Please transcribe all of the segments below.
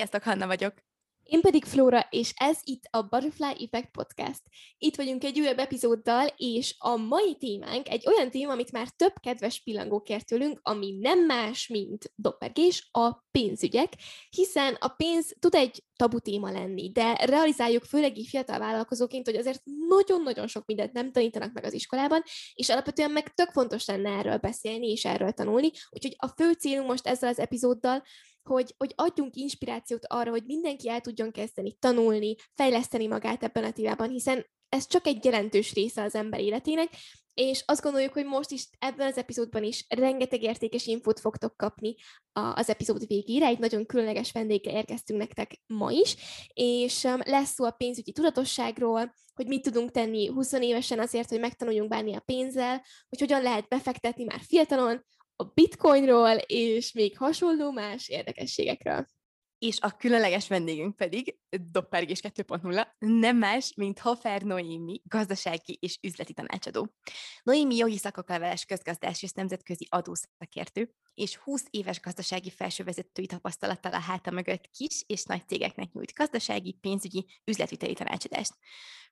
Sziasztok, Hanna vagyok! Én pedig Flóra, és ez itt a Butterfly Effect Podcast. Itt vagyunk egy újabb epizóddal, és a mai témánk egy olyan téma, amit már több kedves pillangó kért tőlünk, ami nem más, mint doppergés, a pénzügyek, hiszen a pénz tud egy tabu téma lenni, de realizáljuk főleg így fiatal vállalkozóként, hogy azért nagyon-nagyon sok mindent nem tanítanak meg az iskolában, és alapvetően meg tök fontos lenne erről beszélni és erről tanulni, úgyhogy a fő célunk most ezzel az epizóddal, hogy, hogy adjunk inspirációt arra, hogy mindenki el tudjon kezdeni tanulni, fejleszteni magát ebben a témában, hiszen ez csak egy jelentős része az ember életének, és azt gondoljuk, hogy most is ebben az epizódban is rengeteg értékes infót fogtok kapni az epizód végére. Egy nagyon különleges vendéggel érkeztünk nektek ma is, és lesz szó a pénzügyi tudatosságról, hogy mit tudunk tenni 20 évesen azért, hogy megtanuljunk bánni a pénzzel, hogy hogyan lehet befektetni már fiatalon, a bitcoinról, és még hasonló más érdekességekről. És a különleges vendégünk pedig, Doppergés 2.0, nem más, mint Hofer Noémi, gazdasági és üzleti tanácsadó. Noémi jogi szakokkal veles közgazdás és nemzetközi adószakértő, és 20 éves gazdasági felsővezetői tapasztalattal a háta mögött kis és nagy cégeknek nyújt gazdasági, pénzügyi, üzletviteli tanácsadást.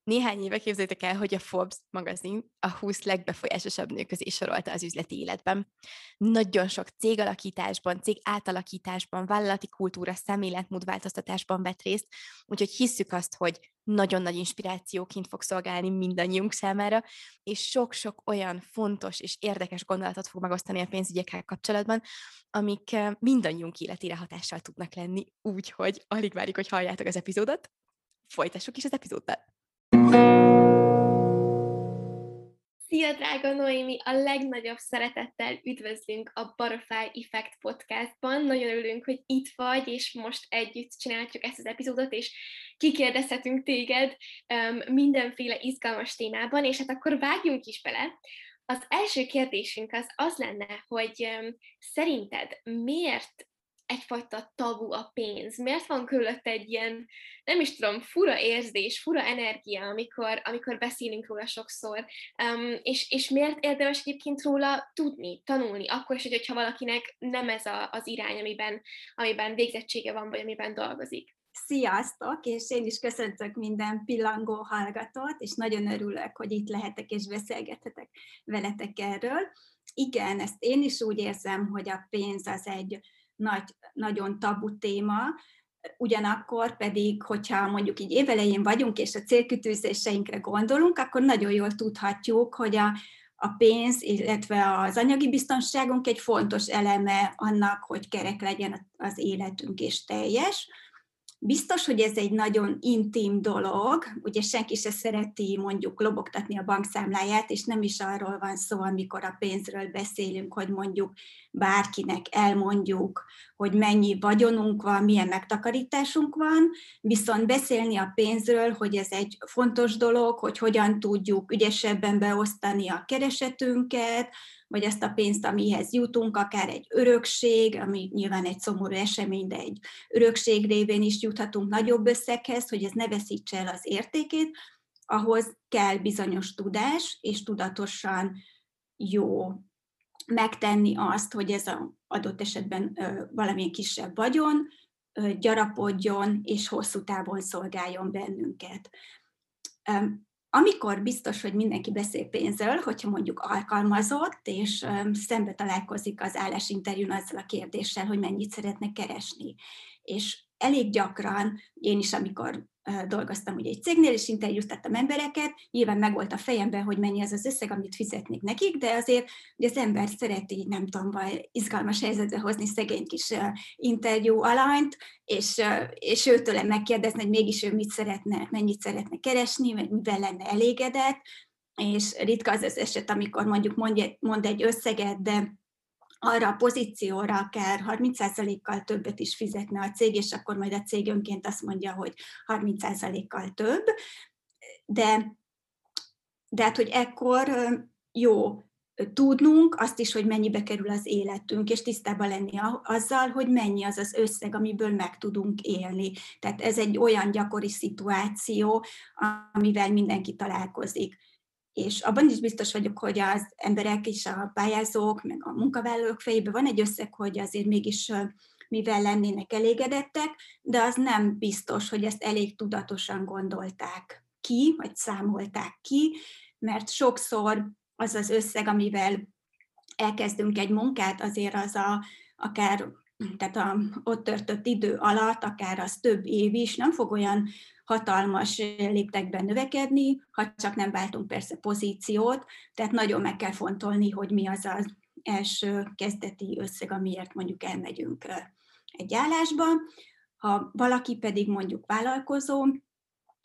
Néhány éve képzeljétek el, hogy a Forbes magazin a 20 legbefolyásosabb nő közé sorolta az üzleti életben. Nagyon sok cégalakításban, cég átalakításban, vállalati kultúra, szemléletmód változtatásban vett részt, úgyhogy hisszük azt, hogy nagyon nagy inspirációként fog szolgálni mindannyiunk számára, és sok-sok olyan fontos és érdekes gondolatot fog megosztani a pénzügyekkel kapcsolatban, amik eh, mindannyiunk életére hatással tudnak lenni, úgyhogy alig várjuk, hogy halljátok az epizódot. Folytassuk is az epizóddal! Szia, drága Noémi! A legnagyobb szeretettel üdvözlünk a Butterfly Effect podcastban. Nagyon örülünk, hogy itt vagy, és most együtt csináljuk ezt az epizódot, és kikérdezhetünk téged um, mindenféle izgalmas témában, és hát akkor vágjunk is bele. Az első kérdésünk az az lenne, hogy um, szerinted miért egyfajta tabu a pénz? Miért van körülött egy ilyen, nem is tudom, fura érzés, fura energia, amikor, amikor beszélünk róla sokszor, um, és, és miért érdemes egyébként róla tudni, tanulni, akkor is, hogyha valakinek nem ez a, az irány, amiben, amiben végzettsége van, vagy amiben dolgozik? Sziasztok, és én is köszöntök minden pillangó hallgatót, és nagyon örülök, hogy itt lehetek és beszélgethetek veletek erről. Igen, ezt én is úgy érzem, hogy a pénz az egy nagy, nagyon tabu téma, ugyanakkor pedig, hogyha mondjuk így évelején vagyunk, és a célkütőzéseinkre gondolunk, akkor nagyon jól tudhatjuk, hogy a, a pénz, illetve az anyagi biztonságunk egy fontos eleme annak, hogy kerek legyen az életünk és teljes. Biztos, hogy ez egy nagyon intim dolog, ugye senki se szereti mondjuk lobogtatni a bankszámláját, és nem is arról van szó, amikor a pénzről beszélünk, hogy mondjuk bárkinek elmondjuk, hogy mennyi vagyonunk van, milyen megtakarításunk van, viszont beszélni a pénzről, hogy ez egy fontos dolog, hogy hogyan tudjuk ügyesebben beosztani a keresetünket, vagy ezt a pénzt, amihez jutunk, akár egy örökség, ami nyilván egy szomorú esemény, de egy örökség révén is juthatunk nagyobb összeghez, hogy ez ne veszítse el az értékét, ahhoz kell bizonyos tudás, és tudatosan jó megtenni azt, hogy ez az adott esetben valamilyen kisebb vagyon, gyarapodjon és hosszú távon szolgáljon bennünket amikor biztos, hogy mindenki beszél pénzről, hogyha mondjuk alkalmazott, és szembe találkozik az állásinterjún azzal a kérdéssel, hogy mennyit szeretne keresni. És elég gyakran, én is, amikor dolgoztam ugye egy cégnél, és interjúztattam embereket, nyilván meg volt a fejemben, hogy mennyi az az összeg, amit fizetnék nekik, de azért ugye az ember szereti, nem tudom, vagy izgalmas helyzetbe hozni szegény kis interjú alanyt, és, és őtől megkérdezni, hogy mégis ő mit szeretne, mennyit szeretne keresni, mivel lenne elégedett, és ritka az az eset, amikor mondjuk mond egy összeget, de arra a pozícióra akár 30%-kal többet is fizetne a cég, és akkor majd a cég önként azt mondja, hogy 30%-kal több, de, de hát, hogy ekkor jó tudnunk azt is, hogy mennyibe kerül az életünk, és tisztában lenni azzal, hogy mennyi az az összeg, amiből meg tudunk élni. Tehát ez egy olyan gyakori szituáció, amivel mindenki találkozik és abban is biztos vagyok, hogy az emberek és a pályázók, meg a munkavállalók fejében van egy összeg, hogy azért mégis mivel lennének elégedettek, de az nem biztos, hogy ezt elég tudatosan gondolták ki, vagy számolták ki, mert sokszor az az összeg, amivel elkezdünk egy munkát, azért az a, akár tehát a ott törtött idő alatt, akár az több év is, nem fog olyan hatalmas léptekben növekedni, ha csak nem váltunk persze pozíciót, tehát nagyon meg kell fontolni, hogy mi az az első kezdeti összeg, amiért mondjuk elmegyünk egy állásba. Ha valaki pedig mondjuk vállalkozó,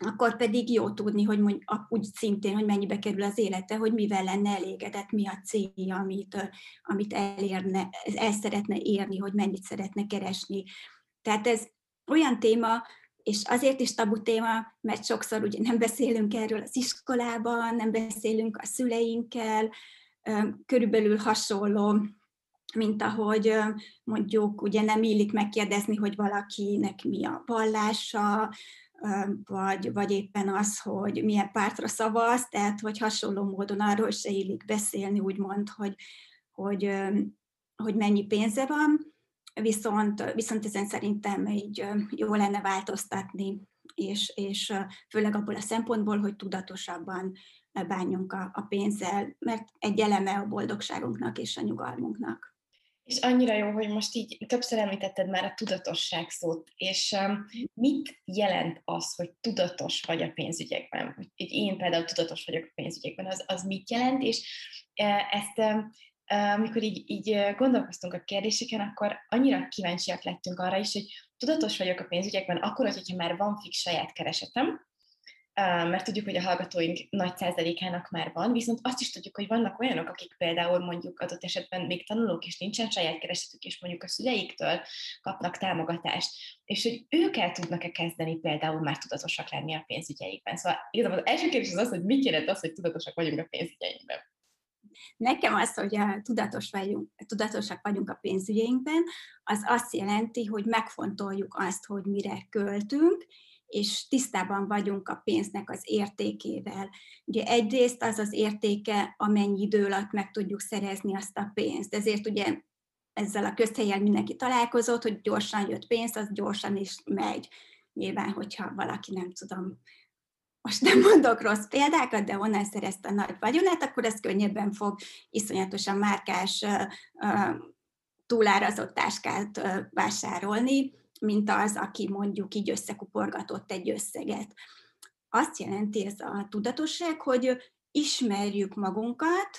akkor pedig jó tudni, hogy mondj, úgy szintén, hogy mennyibe kerül az élete, hogy mivel lenne elégedett, mi a célja, amit, amit elérne, el szeretne érni, hogy mennyit szeretne keresni. Tehát ez olyan téma, és azért is tabu téma, mert sokszor ugye nem beszélünk erről az iskolában, nem beszélünk a szüleinkkel, körülbelül hasonló, mint ahogy mondjuk ugye nem illik megkérdezni, hogy valakinek mi a vallása, vagy, vagy éppen az, hogy milyen pártra szavaz, tehát hogy hasonló módon arról se illik beszélni, úgymond, hogy, hogy, hogy mennyi pénze van, viszont, viszont ezen szerintem így jó lenne változtatni, és, és főleg abból a szempontból, hogy tudatosabban bánjunk a, a pénzzel, mert egy eleme a boldogságunknak és a nyugalmunknak. És annyira jó, hogy most így többször említetted már a tudatosság szót, és um, mit jelent az, hogy tudatos vagy a pénzügyekben? Hogy én például tudatos vagyok a pénzügyekben, az, az mit jelent, és uh, ezt um, amikor így, így gondolkoztunk a kérdéseken, akkor annyira kíváncsiak lettünk arra is, hogy tudatos vagyok a pénzügyekben, akkor, hogyha már van fix saját keresetem, mert tudjuk, hogy a hallgatóink nagy százalékának már van, viszont azt is tudjuk, hogy vannak olyanok, akik például mondjuk adott esetben még tanulók, és nincsen saját keresetük, és mondjuk a szüleiktől kapnak támogatást, és hogy ők el tudnak-e kezdeni például már tudatosak lenni a pénzügyeikben. Szóval igazából az első kérdés az az, hogy mit jelent az, hogy tudatosak vagyunk a pénzügyeinkben. Nekem az, hogy tudatos vagyunk, tudatosak vagyunk a pénzügyeinkben, az azt jelenti, hogy megfontoljuk azt, hogy mire költünk, és tisztában vagyunk a pénznek az értékével. Ugye egyrészt az az értéke, amennyi idő alatt meg tudjuk szerezni azt a pénzt. Ezért ugye ezzel a közhelyen mindenki találkozott, hogy gyorsan jött pénz, az gyorsan is megy. Nyilván, hogyha valaki nem tudom, most nem mondok rossz példákat, de onnan szerezte nagy vagyonát, akkor ez könnyebben fog iszonyatosan márkás, túlárazott táskát vásárolni, mint az, aki mondjuk így összekuporgatott egy összeget. Azt jelenti ez a tudatosság, hogy ismerjük magunkat,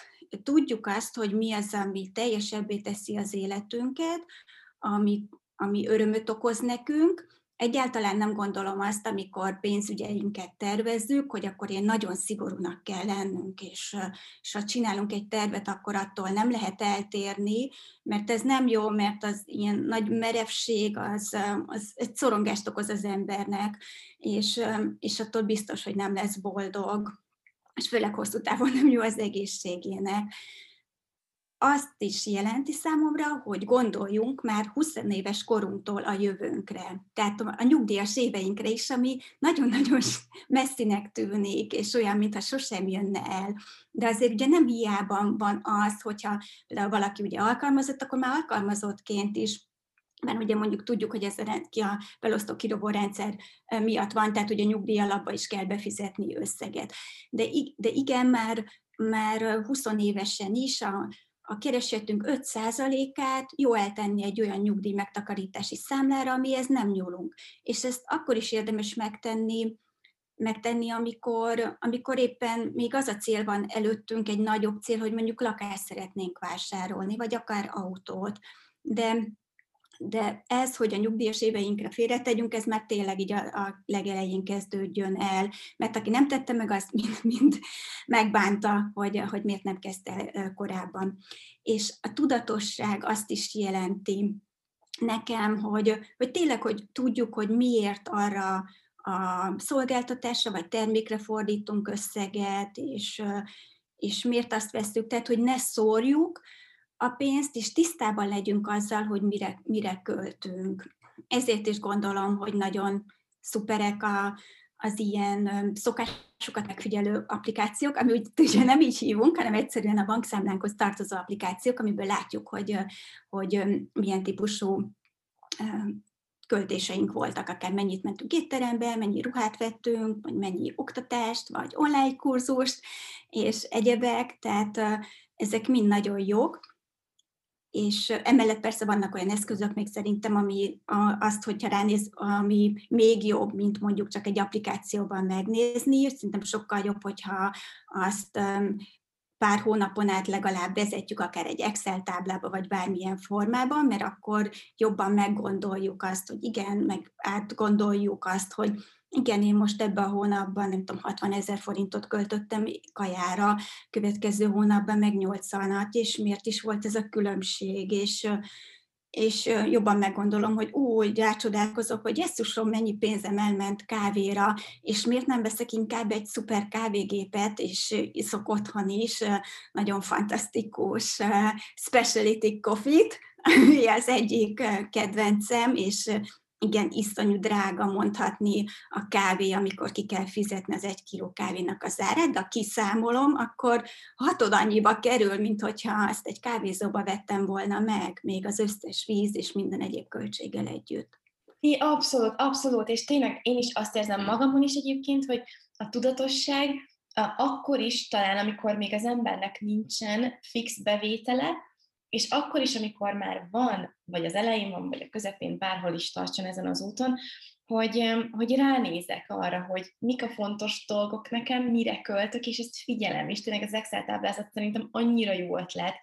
tudjuk azt, hogy mi az, ami teljesebbé teszi az életünket, ami, ami örömöt okoz nekünk, Egyáltalán nem gondolom azt, amikor pénzügyeinket tervezzük, hogy akkor én nagyon szigorúnak kell lennünk, és, és ha csinálunk egy tervet, akkor attól nem lehet eltérni, mert ez nem jó, mert az ilyen nagy merevség, az, az egy szorongást okoz az embernek, és, és attól biztos, hogy nem lesz boldog, és főleg hosszú távon nem jó az egészségének azt is jelenti számomra, hogy gondoljunk már 20 éves korunktól a jövőnkre. Tehát a nyugdíjas éveinkre is, ami nagyon-nagyon messzinek tűnik, és olyan, mintha sosem jönne el. De azért ugye nem hiába van az, hogyha valaki ugye alkalmazott, akkor már alkalmazottként is mert ugye mondjuk tudjuk, hogy ez a, belosztó kirobó rendszer miatt van, tehát ugye nyugdíj alapba is kell befizetni összeget. De, de igen, már, már 20 évesen is a, a keresetünk 5%-át jó eltenni egy olyan nyugdíj megtakarítási számlára, amihez nem nyúlunk. És ezt akkor is érdemes megtenni, megtenni, amikor, amikor éppen még az a cél van előttünk, egy nagyobb cél, hogy mondjuk lakást szeretnénk vásárolni, vagy akár autót. De de ez, hogy a nyugdíjas éveinkre félretegyünk, ez már tényleg így a, a legelején kezdődjön el, mert aki nem tette meg, azt mind, mind megbánta, hogy, hogy miért nem kezdte korábban. És a tudatosság azt is jelenti nekem, hogy, hogy tényleg, hogy tudjuk, hogy miért arra a szolgáltatásra vagy termékre fordítunk összeget, és, és miért azt veszük, tehát hogy ne szórjuk, a pénzt, és tisztában legyünk azzal, hogy mire, mire költünk. Ezért is gondolom, hogy nagyon szuperek a, az ilyen szokásokat megfigyelő applikációk, ami ugye nem így hívunk, hanem egyszerűen a bankszámlánkhoz tartozó applikációk, amiből látjuk, hogy, hogy milyen típusú költéseink voltak, akár mennyit mentünk étterembe, mennyi ruhát vettünk, vagy mennyi oktatást, vagy online kurzust, és egyebek, tehát ezek mind nagyon jók. És emellett persze vannak olyan eszközök még szerintem, ami azt, hogyha ránéz, ami még jobb, mint mondjuk csak egy applikációban megnézni, szerintem sokkal jobb, hogyha azt pár hónapon át legalább vezetjük akár egy Excel táblába, vagy bármilyen formában, mert akkor jobban meggondoljuk azt, hogy igen, meg átgondoljuk azt, hogy igen, én most ebben a hónapban, nem tudom, 60 ezer forintot költöttem kajára, következő hónapban meg 80-at, és miért is volt ez a különbség, és és jobban meggondolom, hogy úgy rácsodálkozok, hogy jesszusom, mennyi pénzem elment kávéra, és miért nem veszek inkább egy szuper kávégépet, és iszok otthon is nagyon fantasztikus speciality coffee-t, ami az egyik kedvencem, és igen, iszonyú drága mondhatni a kávé, amikor ki kell fizetni az egy kiló kávénak az árát, de ha kiszámolom, akkor hatod annyiba kerül, mint hogyha ezt egy kávézóba vettem volna meg, még az összes víz és minden egyéb költséggel együtt. I, abszolút, abszolút, és tényleg én is azt érzem magamon is egyébként, hogy a tudatosság akkor is talán, amikor még az embernek nincsen fix bevétele, és akkor is, amikor már van, vagy az elején van, vagy a közepén, bárhol is tartson ezen az úton, hogy, hogy ránézek arra, hogy mik a fontos dolgok nekem, mire költök, és ezt figyelem, és tényleg az Excel táblázat szerintem annyira jó ötlet,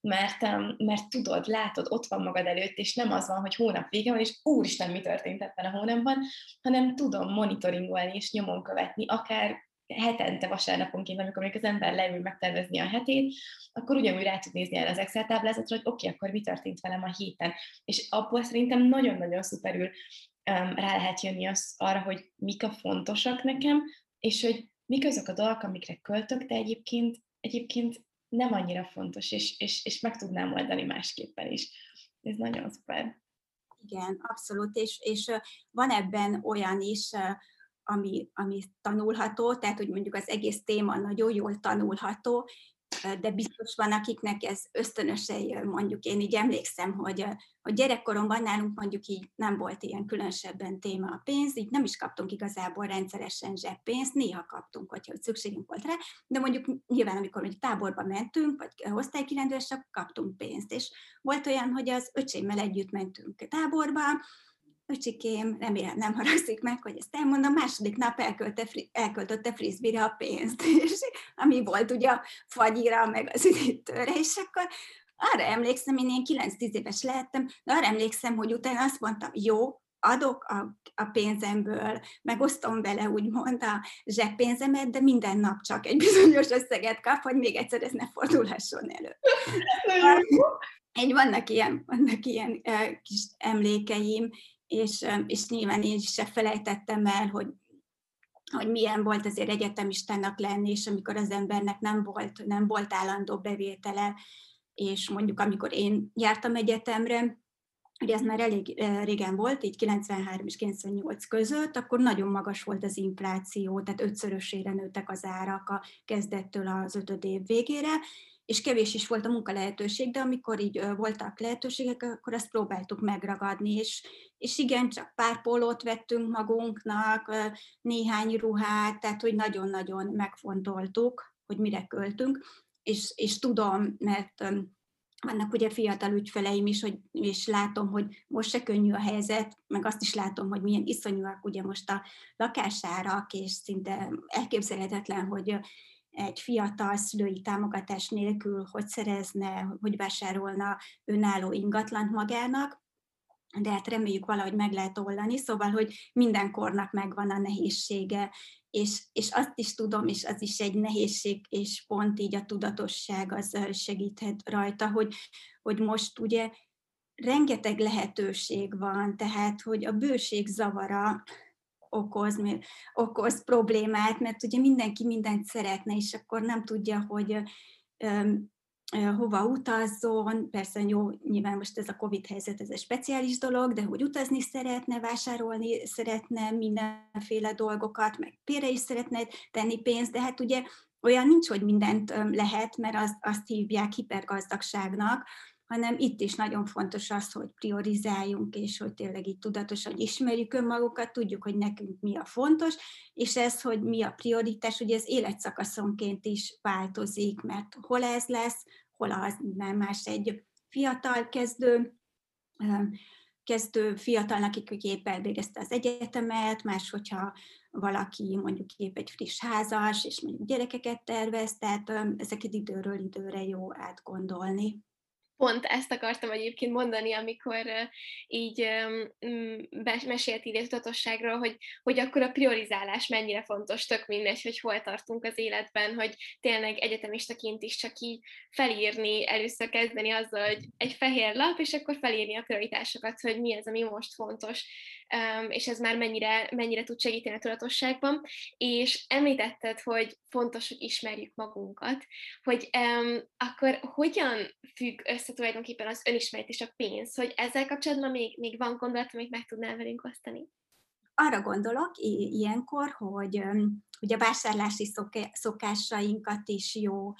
mert, mert tudod, látod, ott van magad előtt, és nem az van, hogy hónap vége van, és úristen, mi történt ebben a hónapban, hanem tudom monitoringolni és nyomon követni, akár hetente vasárnaponként, amikor még az ember leül megtervezni a hetét, akkor ugyanúgy rá tud nézni el az Excel táblázatra, hogy oké, okay, akkor mi történt velem a héten. És abból szerintem nagyon-nagyon szuperül um, rá lehet jönni az, arra, hogy mik a fontosak nekem, és hogy mik azok a dolgok, amikre költök, de egyébként, egyébként nem annyira fontos, és, és, és meg tudnám oldani másképpen is. Ez nagyon szuper. Igen, abszolút, és, és van ebben olyan is, ami, ami tanulható, tehát hogy mondjuk az egész téma nagyon jól tanulható, de biztos van, akiknek ez ösztönösen jön, mondjuk én így emlékszem, hogy, hogy gyerekkoromban nálunk mondjuk így nem volt ilyen különösebben téma a pénz, így nem is kaptunk igazából rendszeresen zseppénzt, néha kaptunk, hogyha szükségünk volt rá, de mondjuk nyilván, amikor mondjuk táborba mentünk, vagy osztálykirendősek, kaptunk pénzt, és volt olyan, hogy az öcsémmel együtt mentünk táborba, öcsikém, remélem nem haragszik meg, hogy ezt elmondom, második nap elkölte, elköltötte frisbee a pénzt, és ami volt ugye a fagyira, meg az üdítőre, és akkor arra emlékszem, én ilyen 9-10 éves lehettem, de arra emlékszem, hogy utána azt mondtam, jó, adok a, a pénzemből, megosztom vele úgymond a zseppénzemet, de minden nap csak egy bizonyos összeget kap, hogy még egyszer ez ne fordulhasson elő. Egy vannak ilyen, vannak ilyen uh, kis emlékeim, és, és nyilván én se felejtettem el, hogy, hogy milyen volt azért egyetemistának lenni, és amikor az embernek nem volt, nem volt állandó bevétele, és mondjuk amikor én jártam egyetemre, ugye ez már elég régen volt, így 93 és 98 között, akkor nagyon magas volt az infláció, tehát ötszörösére nőttek az árak a kezdettől az ötöd év végére, és kevés is volt a munkalehetőség, de amikor így voltak lehetőségek, akkor ezt próbáltuk megragadni, és, és igen, csak pár pólót vettünk magunknak, néhány ruhát, tehát hogy nagyon-nagyon megfontoltuk, hogy mire költünk, és, és tudom, mert vannak ugye fiatal ügyfeleim is, hogy, és látom, hogy most se könnyű a helyzet, meg azt is látom, hogy milyen iszonyúak ugye most a lakásárak, és szinte elképzelhetetlen, hogy egy fiatal szülői támogatás nélkül hogy szerezne, hogy vásárolna önálló ingatlant magának, de hát reméljük valahogy meg lehet oldani, szóval, hogy minden kornak megvan a nehézsége, és, és azt is tudom, és az is egy nehézség, és pont így a tudatosság az segíthet rajta, hogy, hogy most ugye rengeteg lehetőség van, tehát, hogy a bőség zavara okoz, okoz problémát, mert ugye mindenki mindent szeretne, és akkor nem tudja, hogy hova utazzon, persze jó, nyilván most ez a Covid helyzet, ez egy speciális dolog, de hogy utazni szeretne, vásárolni szeretne mindenféle dolgokat, meg pére is szeretne tenni pénzt, de hát ugye olyan nincs, hogy mindent lehet, mert azt, azt hívják hipergazdagságnak, hanem itt is nagyon fontos az, hogy priorizáljunk, és hogy tényleg így tudatosan ismerjük önmagukat, tudjuk, hogy nekünk mi a fontos, és ez, hogy mi a prioritás, ugye ez életszakaszonként is változik, mert hol ez lesz, hol az nem más egy fiatal kezdő, kezdő fiatalnak, aki épp elvégezte az egyetemet, más, hogyha valaki mondjuk épp egy friss házas, és mondjuk gyerekeket tervez, tehát ezeket időről időre jó átgondolni pont ezt akartam egyébként mondani, amikor így mesélt így tudatosságról, hogy, hogy akkor a priorizálás mennyire fontos, tök mindegy, hogy hol tartunk az életben, hogy tényleg egyetemistaként is csak így felírni, először kezdeni azzal, hogy egy fehér lap, és akkor felírni a prioritásokat, hogy mi az, ami most fontos, és ez már mennyire, mennyire tud segíteni a tudatosságban. És említetted, hogy fontos, hogy ismerjük magunkat, hogy akkor hogyan függ össze tulajdonképpen az önismeret és a pénz, hogy ezzel kapcsolatban még, még van gondolat, amit meg tudnál velünk osztani? Arra gondolok ilyenkor, hogy, hogy a vásárlási szokásainkat is jó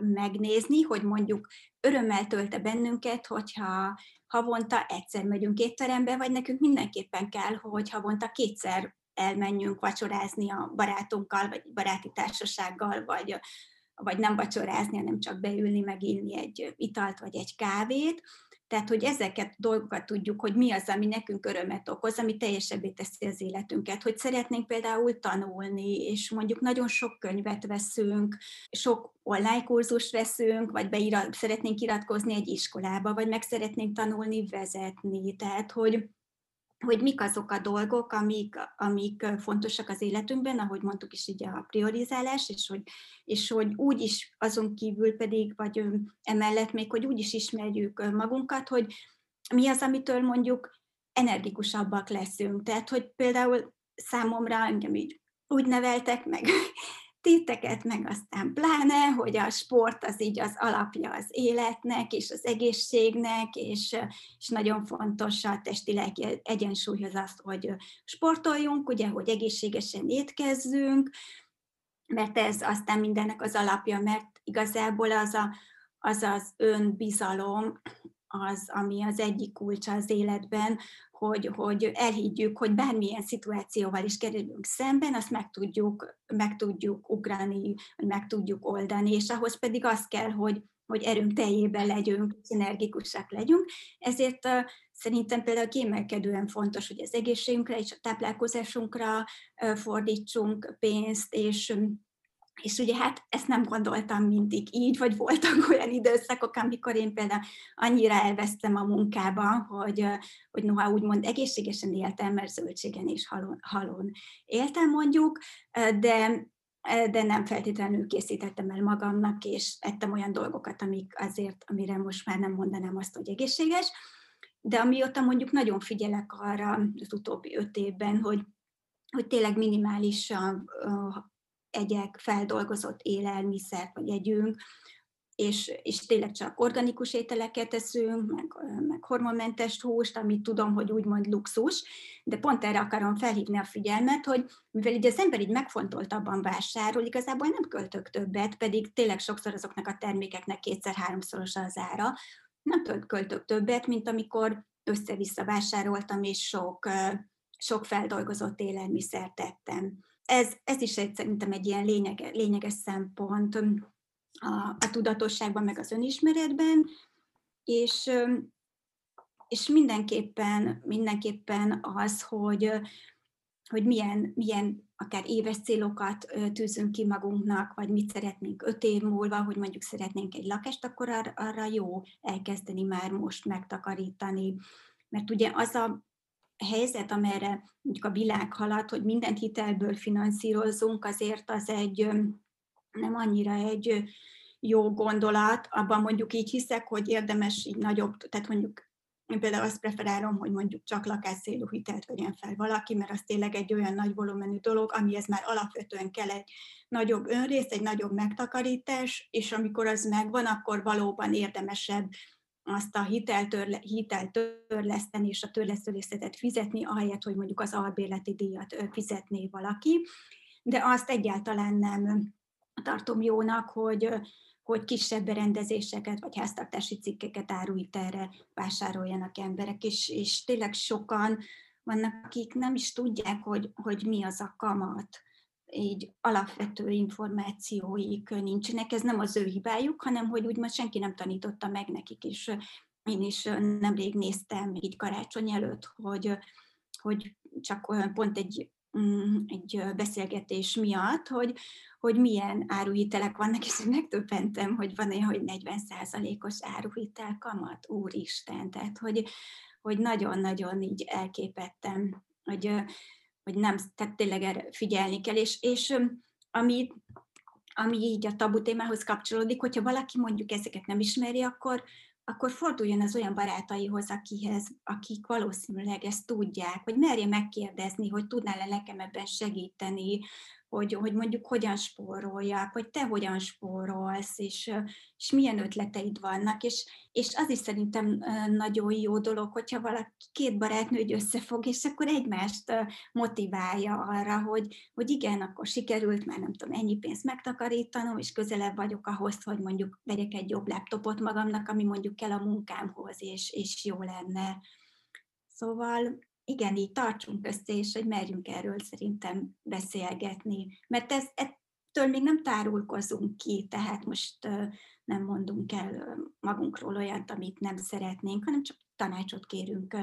megnézni, hogy mondjuk örömmel tölte bennünket, hogyha havonta egyszer megyünk étterembe, vagy nekünk mindenképpen kell, hogy havonta kétszer elmenjünk vacsorázni a barátunkkal, vagy baráti társasággal, vagy, vagy nem vacsorázni, hanem csak beülni, meginni egy italt, vagy egy kávét. Tehát, hogy ezeket dolgokat tudjuk, hogy mi az, ami nekünk örömet okoz, ami teljesebbé teszi az életünket. Hogy szeretnénk például tanulni, és mondjuk nagyon sok könyvet veszünk, sok online kurzus veszünk, vagy beirat, szeretnénk iratkozni egy iskolába, vagy meg szeretnénk tanulni vezetni. Tehát, hogy hogy mik azok a dolgok, amik, amik fontosak az életünkben, ahogy mondtuk is így a priorizálás, és hogy, és hogy úgy is azon kívül pedig, vagy emellett még, hogy úgy is ismerjük magunkat, hogy mi az, amitől mondjuk energikusabbak leszünk. Tehát, hogy például számomra engem így úgy neveltek meg titeket, meg aztán pláne, hogy a sport az így az alapja az életnek, és az egészségnek, és, és nagyon fontos a testi-lelki egyensúlyhoz azt, hogy sportoljunk, ugye, hogy egészségesen étkezzünk, mert ez aztán mindennek az alapja, mert igazából az a, az, az önbizalom, az, ami az egyik kulcsa az életben, hogy, hogy elhiggyük, hogy bármilyen szituációval is kerülünk szemben, azt meg tudjuk, meg tudjuk ugrani, vagy meg tudjuk oldani, és ahhoz pedig az kell, hogy, hogy erőnk teljében legyünk, energikusak legyünk. Ezért szerintem például kiemelkedően fontos, hogy az egészségünkre és a táplálkozásunkra uh, fordítsunk pénzt, és és ugye hát ezt nem gondoltam mindig így, vagy voltak olyan időszakok, amikor én például annyira elvesztem a munkába, hogy, hogy noha úgymond egészségesen éltem, mert zöldségen és halon, halon éltem mondjuk, de, de nem feltétlenül készítettem el magamnak, és ettem olyan dolgokat, amik azért, amire most már nem mondanám azt, hogy egészséges. De amióta mondjuk nagyon figyelek arra az utóbbi öt évben, hogy, hogy tényleg minimálisan egyek, feldolgozott élelmiszert, vagy együnk, és, és tényleg csak organikus ételeket eszünk, meg, meg hormonmentes húst, amit tudom, hogy úgymond luxus, de pont erre akarom felhívni a figyelmet, hogy mivel így az ember így megfontoltabban vásárol, igazából nem költök többet, pedig tényleg sokszor azoknak a termékeknek kétszer-háromszoros az ára, nem költök többet, mint amikor össze-vissza vásároltam, és sok, sok feldolgozott élelmiszert tettem ez, ez is egy, szerintem egy ilyen lényege, lényeges szempont a, a tudatosságban, meg az önismeretben, és, és mindenképpen, mindenképpen az, hogy, hogy milyen, milyen akár éves célokat tűzünk ki magunknak, vagy mit szeretnénk öt év múlva, hogy mondjuk szeretnénk egy lakást, akkor arra jó elkezdeni már most megtakarítani. Mert ugye az a helyzet, amerre mondjuk a világ halad, hogy mindent hitelből finanszírozzunk, azért az egy nem annyira egy jó gondolat, abban mondjuk így hiszek, hogy érdemes így nagyobb, tehát mondjuk én például azt preferálom, hogy mondjuk csak lakásszélú hitelt vegyen fel valaki, mert az tényleg egy olyan nagy volumenű dolog, amihez már alapvetően kell egy nagyobb önrész, egy nagyobb megtakarítás, és amikor az megvan, akkor valóban érdemesebb azt a hiteltörle, hiteltörleszteni és a törlesztőlészetet fizetni, ahelyett, hogy mondjuk az albérleti díjat fizetné valaki. De azt egyáltalán nem tartom jónak, hogy, hogy kisebb berendezéseket vagy háztartási cikkeket erre vásároljanak emberek, és, és tényleg sokan vannak, akik nem is tudják, hogy, hogy mi az a kamat így alapvető információik nincsenek. Ez nem az ő hibájuk, hanem hogy úgymond senki nem tanította meg nekik, és én is nemrég néztem így karácsony előtt, hogy, hogy csak pont egy, mm, egy beszélgetés miatt, hogy, hogy milyen áruhitelek vannak, és megtöbbentem, hogy van olyan, hogy 40%-os áruhitel kamat, úristen, tehát hogy, hogy nagyon-nagyon így elképettem, hogy, hogy nem, tehát tényleg erre figyelni kell, és, és ami, ami így a tabu témához kapcsolódik, hogyha valaki mondjuk ezeket nem ismeri, akkor, akkor forduljon az olyan barátaihoz, akihez, akik valószínűleg ezt tudják, hogy merje megkérdezni, hogy tudnál-e nekem ebben segíteni, hogy, hogy mondjuk hogyan spóroljak, vagy te hogyan spórolsz, és, és milyen ötleteid vannak, és, és az is szerintem nagyon jó dolog, hogyha valaki két barátnő összefog, és akkor egymást motiválja arra, hogy, hogy igen, akkor sikerült már nem tudom, ennyi pénzt megtakarítanom, és közelebb vagyok ahhoz, hogy mondjuk vegyek egy jobb laptopot magamnak, ami mondjuk kell a munkámhoz, és, és jó lenne. Szóval igen, így tartsunk össze, és hogy merjünk erről szerintem beszélgetni. Mert ez, ettől még nem tárulkozunk ki, tehát most nem mondunk el magunkról olyat, amit nem szeretnénk, hanem csak tanácsot kérünk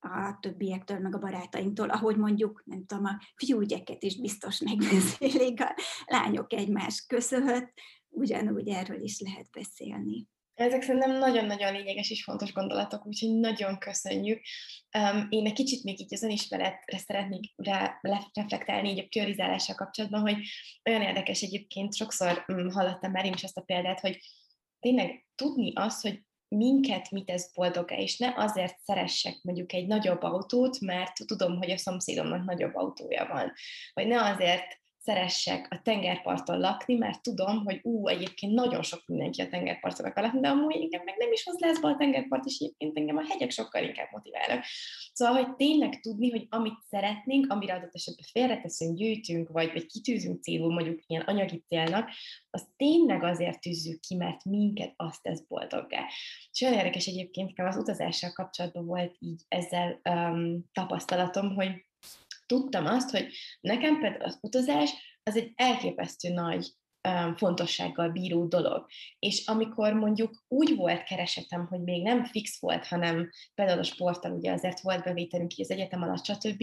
a többiektől, meg a barátainktól, ahogy mondjuk, nem tudom, a fiúgyeket is biztos megbeszélik, a lányok egymás köszönhet, ugyanúgy erről is lehet beszélni. Ezek szerintem nagyon-nagyon lényeges és fontos gondolatok, úgyhogy nagyon köszönjük. Um, én egy kicsit még így az önismeretre szeretnék rá reflektálni így a priorizálással kapcsolatban, hogy olyan érdekes egyébként, sokszor um, hallottam már én is azt a példát, hogy tényleg tudni azt, hogy minket mit ez boldog és ne azért szeressek mondjuk egy nagyobb autót, mert tudom, hogy a szomszédomnak nagyobb autója van, vagy ne azért szeressek a tengerparton lakni, mert tudom, hogy ú, egyébként nagyon sok mindenki a tengerparton akar lakni, de amúgy engem meg nem is hoz lesz a tengerpart, és egyébként engem a hegyek sokkal inkább motiválnak. Szóval, hogy tényleg tudni, hogy amit szeretnénk, amire adott esetben félreteszünk, gyűjtünk, vagy, vagy kitűzünk célul, mondjuk ilyen anyagi célnak, az tényleg azért tűzzük ki, mert minket azt tesz boldoggá. És olyan érdekes egyébként, az utazással kapcsolatban volt így ezzel um, tapasztalatom, hogy tudtam azt, hogy nekem például az utazás az egy elképesztő nagy fontossággal bíró dolog. És amikor mondjuk úgy volt keresetem, hogy még nem fix volt, hanem például a sporttal ugye azért volt bevételünk így az egyetem alatt, stb.,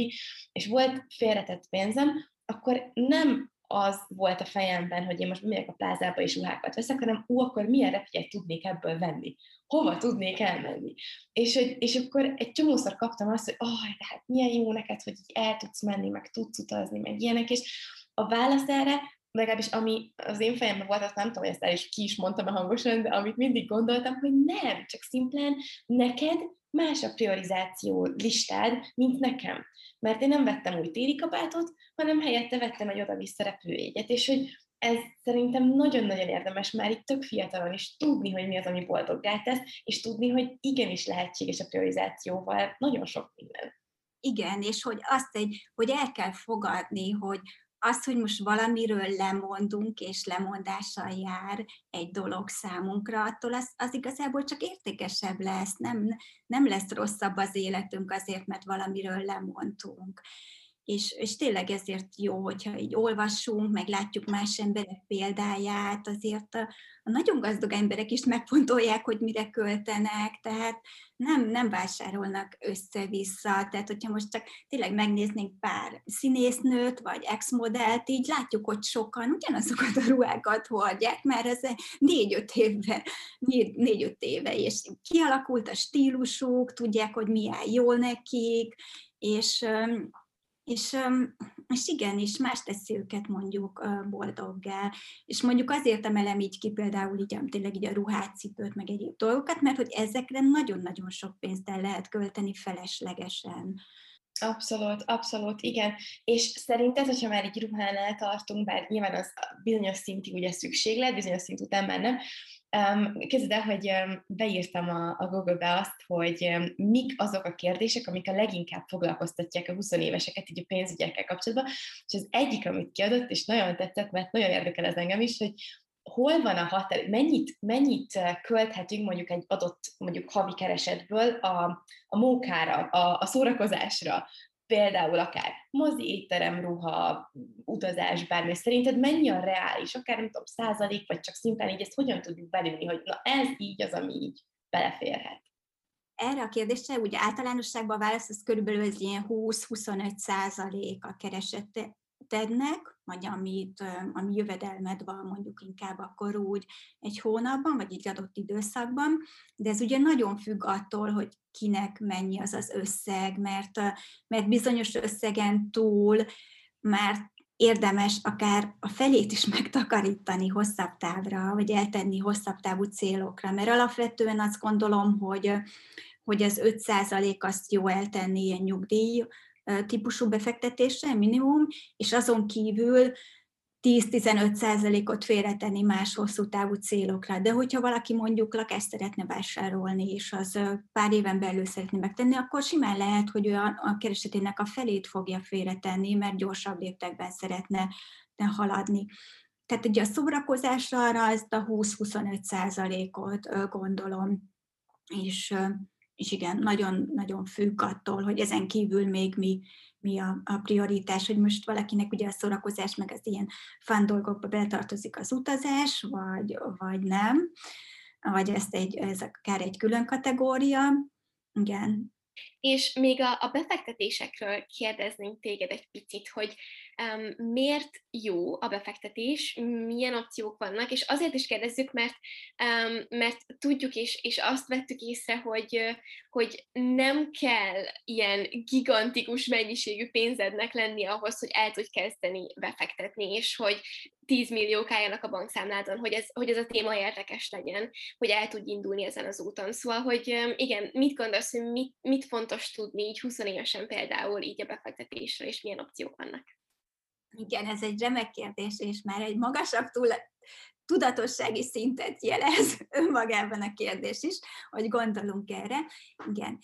és volt félretett pénzem, akkor nem az volt a fejemben, hogy én most megyek a plázába és ruhákat veszek, hanem ú, akkor milyen repjegyet tudnék ebből venni hova tudnék elmenni. És, hogy, és akkor egy csomószor kaptam azt, hogy oh, hát milyen jó neked, hogy így el tudsz menni, meg tudsz utazni, meg ilyenek, és a válasz erre, legalábbis ami az én fejemben volt, azt nem tudom, hogy ezt el is ki is mondtam a hangosan, de amit mindig gondoltam, hogy nem, csak szimplán neked más a priorizáció listád, mint nekem. Mert én nem vettem új téli kabátot, hanem helyette vettem egy oda-vissza repülőjegyet, és hogy ez szerintem nagyon-nagyon érdemes már itt tök fiatalon is tudni, hogy mi az, ami boldoggá tesz, és tudni, hogy igenis lehetséges a priorizációval nagyon sok minden. Igen, és hogy azt egy, hogy el kell fogadni, hogy az, hogy most valamiről lemondunk, és lemondással jár egy dolog számunkra, attól az, az igazából csak értékesebb lesz, nem, nem lesz rosszabb az életünk azért, mert valamiről lemondtunk és, és tényleg ezért jó, hogyha így olvassunk, meg látjuk más emberek példáját, azért a, a nagyon gazdag emberek is megfontolják, hogy mire költenek, tehát nem, nem vásárolnak össze-vissza, tehát hogyha most csak tényleg megnéznénk pár színésznőt, vagy ex-modellt, így látjuk, hogy sokan ugyanazokat a ruhákat hordják, mert ez négy-öt éve, négy-öt éve, és kialakult a stílusuk, tudják, hogy mi áll jól nekik, és és, és igen, és más teszi őket mondjuk boldoggá. És mondjuk azért emelem így ki például így, tényleg így a ruhát, cipőt, meg egyéb dolgokat, mert hogy ezekre nagyon-nagyon sok pénzt el lehet költeni feleslegesen. Abszolút, abszolút, igen. És szerinted, hogyha már egy ruhánál tartunk, bár nyilván az bizonyos szintig ugye szükséglet, bizonyos szint után már nem, Um, Képzeld el, hogy beírtam a, a Google-be azt, hogy mik azok a kérdések, amik a leginkább foglalkoztatják a 20 éveseket így a pénzügyekkel kapcsolatban, és az egyik, amit kiadott, és nagyon tetszett, mert nagyon érdekel ez engem is, hogy hol van a határ, mennyit, mennyit költhetünk mondjuk egy adott mondjuk havi keresetből a, a mókára, a, a szórakozásra, például akár mozi, étterem, ruha, utazás, bármi. Szerinted mennyi a reális, akár nem tudom, százalék, vagy csak szimplán így ezt hogyan tudjuk belülni, hogy na ez így az, ami így beleférhet? Erre a kérdésre ugye általánosságban a válasz az körülbelül ez ilyen 20-25 százalék a keresetednek, vagy amit, ami jövedelmed van mondjuk inkább akkor úgy egy hónapban, vagy egy adott időszakban, de ez ugye nagyon függ attól, hogy kinek mennyi az az összeg, mert, mert bizonyos összegen túl már érdemes akár a felét is megtakarítani hosszabb távra, vagy eltenni hosszabb távú célokra, mert alapvetően azt gondolom, hogy, hogy az 5% azt jó eltenni ilyen nyugdíj típusú befektetésre minimum, és azon kívül 10-15%-ot félretenni más hosszú távú célokra. De hogyha valaki mondjuk lakást szeretne vásárolni, és az pár éven belül szeretné megtenni, akkor simán lehet, hogy olyan a keresetének a felét fogja félretenni, mert gyorsabb léptekben szeretne haladni. Tehát ugye a szórakozásra arra ezt a 20-25 százalékot gondolom, és, és igen, nagyon, nagyon függ attól, hogy ezen kívül még mi, mi a, a prioritás, hogy most valakinek ugye a szórakozás, meg az ilyen fán dolgokba betartozik az utazás, vagy, vagy nem, vagy ezt egy, ez akár egy külön kategória. Igen, és még a, a befektetésekről kérdeznénk téged egy picit, hogy miért jó a befektetés, milyen opciók vannak, és azért is kérdezzük, mert, mert tudjuk és, és azt vettük észre, hogy, hogy nem kell ilyen gigantikus mennyiségű pénzednek lenni ahhoz, hogy el tudj kezdeni befektetni, és hogy 10 milliók álljanak a bankszámládon, hogy ez, hogy ez a téma érdekes legyen, hogy el tudj indulni ezen az úton. Szóval, hogy igen, mit gondolsz, hogy mit, mit fontos tudni így 20 évesen például így a befektetésről, és milyen opciók vannak? Igen, ez egy remek kérdés, és már egy magasabb túl, tudatossági szintet jelez önmagában a kérdés is, hogy gondolunk erre. Igen.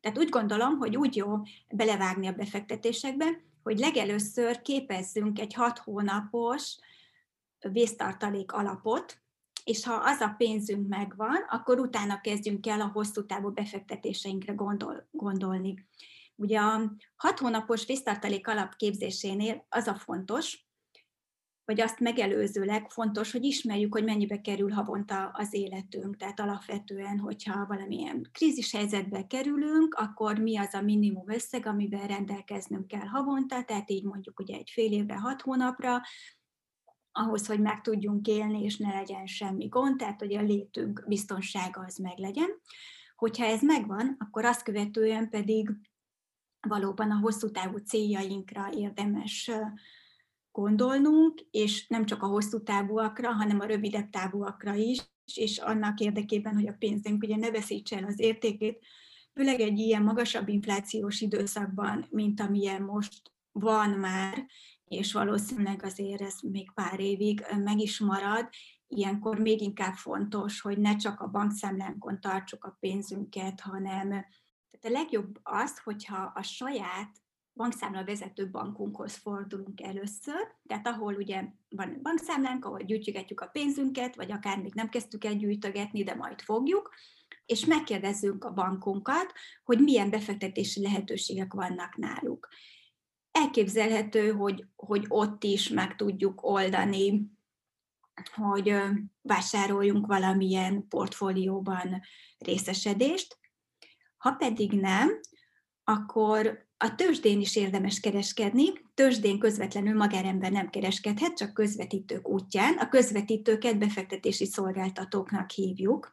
Tehát úgy gondolom, hogy úgy jó belevágni a befektetésekbe, hogy legelőször képezzünk egy hat hónapos vésztartalék alapot, és ha az a pénzünk megvan, akkor utána kezdjünk el a hosszú távú befektetéseinkre gondol, gondolni. Ugye a hat hónapos víztartalék alapképzésénél az a fontos, vagy azt megelőzőleg fontos, hogy ismerjük, hogy mennyibe kerül havonta az életünk. Tehát alapvetően, hogyha valamilyen krízis helyzetbe kerülünk, akkor mi az a minimum összeg, amivel rendelkeznünk kell havonta, tehát így mondjuk ugye egy fél évre, hat hónapra, ahhoz, hogy meg tudjunk élni, és ne legyen semmi gond, tehát hogy a létünk biztonsága az meg legyen. Hogyha ez megvan, akkor azt követően pedig valóban a hosszú távú céljainkra érdemes gondolnunk, és nem csak a hosszú távúakra, hanem a rövidebb távúakra is, és annak érdekében, hogy a pénzünk ugye ne veszítse el az értékét, főleg egy ilyen magasabb inflációs időszakban, mint amilyen most van már, és valószínűleg azért ez még pár évig meg is marad, ilyenkor még inkább fontos, hogy ne csak a bankszámlánkon tartsuk a pénzünket, hanem a legjobb az, hogyha a saját bankszámla vezető bankunkhoz fordulunk először, tehát ahol ugye van bankszámlánk, ahol gyűjtjük a pénzünket, vagy akár még nem kezdtük el gyűjtögetni, de majd fogjuk, és megkérdezzünk a bankunkat, hogy milyen befektetési lehetőségek vannak náluk elképzelhető, hogy, hogy ott is meg tudjuk oldani, hogy vásároljunk valamilyen portfólióban részesedést. Ha pedig nem, akkor a tőzsdén is érdemes kereskedni. Tőzsdén közvetlenül magárember nem kereskedhet, csak közvetítők útján. A közvetítőket befektetési szolgáltatóknak hívjuk.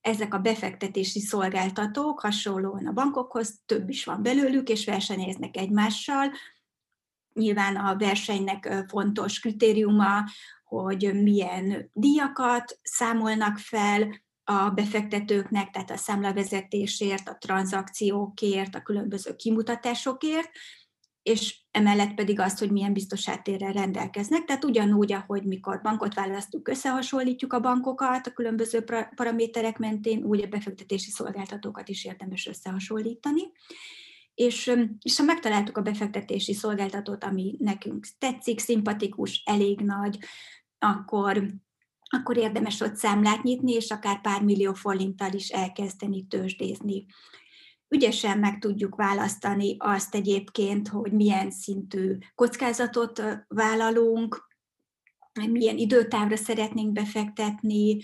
Ezek a befektetési szolgáltatók hasonlóan a bankokhoz, több is van belőlük, és versenyeznek egymással, Nyilván a versenynek fontos kritériuma, hogy milyen díjakat számolnak fel a befektetőknek, tehát a számlavezetésért, a tranzakciókért, a különböző kimutatásokért, és emellett pedig azt, hogy milyen biztos áttérrel rendelkeznek. Tehát ugyanúgy, ahogy mikor bankot választunk, összehasonlítjuk a bankokat a különböző paraméterek mentén, úgy a befektetési szolgáltatókat is érdemes összehasonlítani és, és ha megtaláltuk a befektetési szolgáltatót, ami nekünk tetszik, szimpatikus, elég nagy, akkor akkor érdemes ott számlát nyitni, és akár pár millió forinttal is elkezdeni tőzsdézni. Ügyesen meg tudjuk választani azt egyébként, hogy milyen szintű kockázatot vállalunk, milyen időtávra szeretnénk befektetni.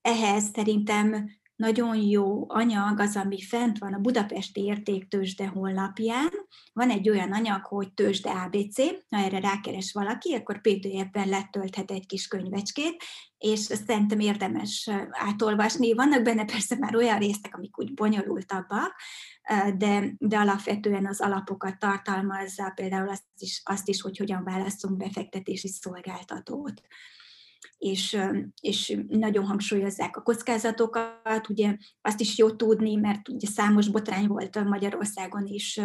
Ehhez szerintem nagyon jó anyag az, ami fent van a Budapesti Értéktősde honlapján. Van egy olyan anyag, hogy Tősde ABC, ha erre rákeres valaki, akkor PDF-ben letölthet egy kis könyvecskét, és szerintem érdemes átolvasni. Vannak benne persze már olyan részek, amik úgy bonyolultabbak, de, de alapvetően az alapokat tartalmazza, például azt is, azt is hogy hogyan választunk befektetési szolgáltatót és, és nagyon hangsúlyozzák a kockázatokat. Ugye azt is jó tudni, mert ugye számos botrány volt Magyarországon is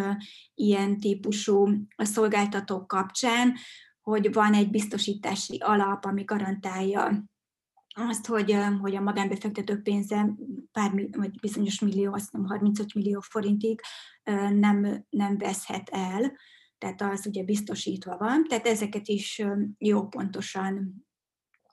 ilyen típusú szolgáltatók kapcsán, hogy van egy biztosítási alap, ami garantálja azt, hogy, hogy a magánbefektetők pénze pár, vagy bizonyos millió, azt nem 35 millió forintig nem, nem veszhet el, tehát az ugye biztosítva van. Tehát ezeket is jó pontosan